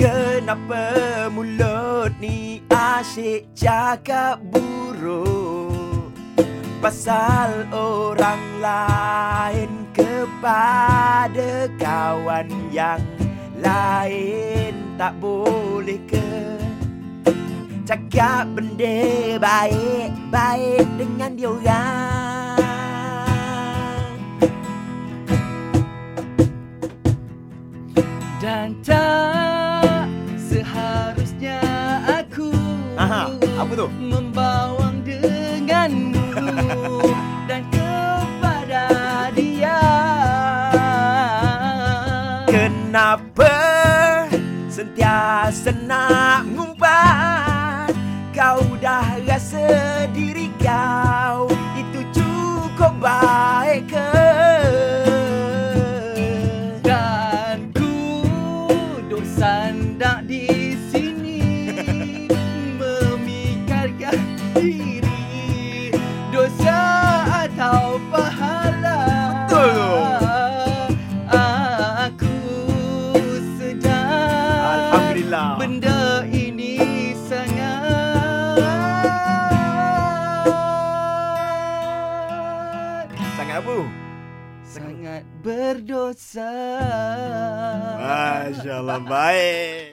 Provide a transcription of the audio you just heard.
Kenapa mulut ni asyik cakap buruk? Pasal orang lain kepada kawan yang lain Tak boleh ke? Cakap benda baik-baik dengan dia orang. Dan tak Aha, apa tu? Membawang denganmu Dan kepada dia. Kenapa sentiasa nak ngumpat? Kau dah rasa diri kau Itu cukup baik ke? Dan ku duduk sandak di Alhamdulillah. Benda ini sangat Sangat apa? Sangat berdosa Masya Allah, baik